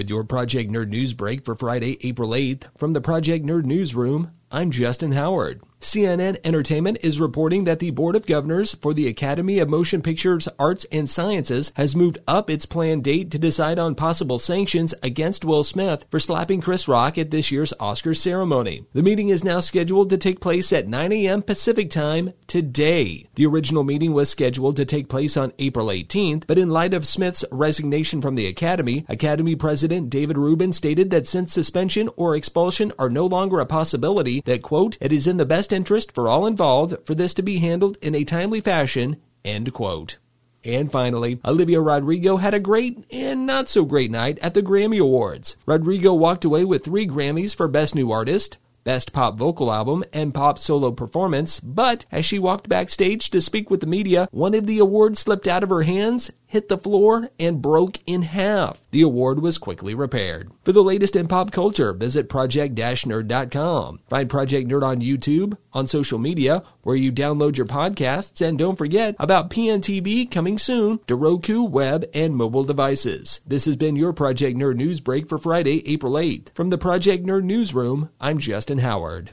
With your Project Nerd News break for Friday, April 8th, from the Project Nerd Newsroom, I'm Justin Howard. CNN Entertainment is reporting that the Board of Governors for the Academy of Motion Pictures Arts and Sciences has moved up its planned date to decide on possible sanctions against Will Smith for slapping Chris Rock at this year's Oscars ceremony. The meeting is now scheduled to take place at 9 a.m. Pacific Time today. The original meeting was scheduled to take place on April 18th, but in light of Smith's resignation from the Academy, Academy President David Rubin stated that since suspension or expulsion are no longer a possibility, that, quote, it is in the best interest for all involved for this to be handled in a timely fashion, end quote. And finally, Olivia Rodrigo had a great and not so great night at the Grammy Awards. Rodrigo walked away with three Grammys for Best New Artist, Best Pop Vocal Album, and Pop Solo Performance, but as she walked backstage to speak with the media, one of the awards slipped out of her hands hit the floor, and broke in half. The award was quickly repaired. For the latest in pop culture, visit project-nerd.com. Find Project Nerd on YouTube, on social media, where you download your podcasts, and don't forget about PNTV coming soon to Roku, web, and mobile devices. This has been your Project Nerd News Break for Friday, April 8th. From the Project Nerd Newsroom, I'm Justin Howard.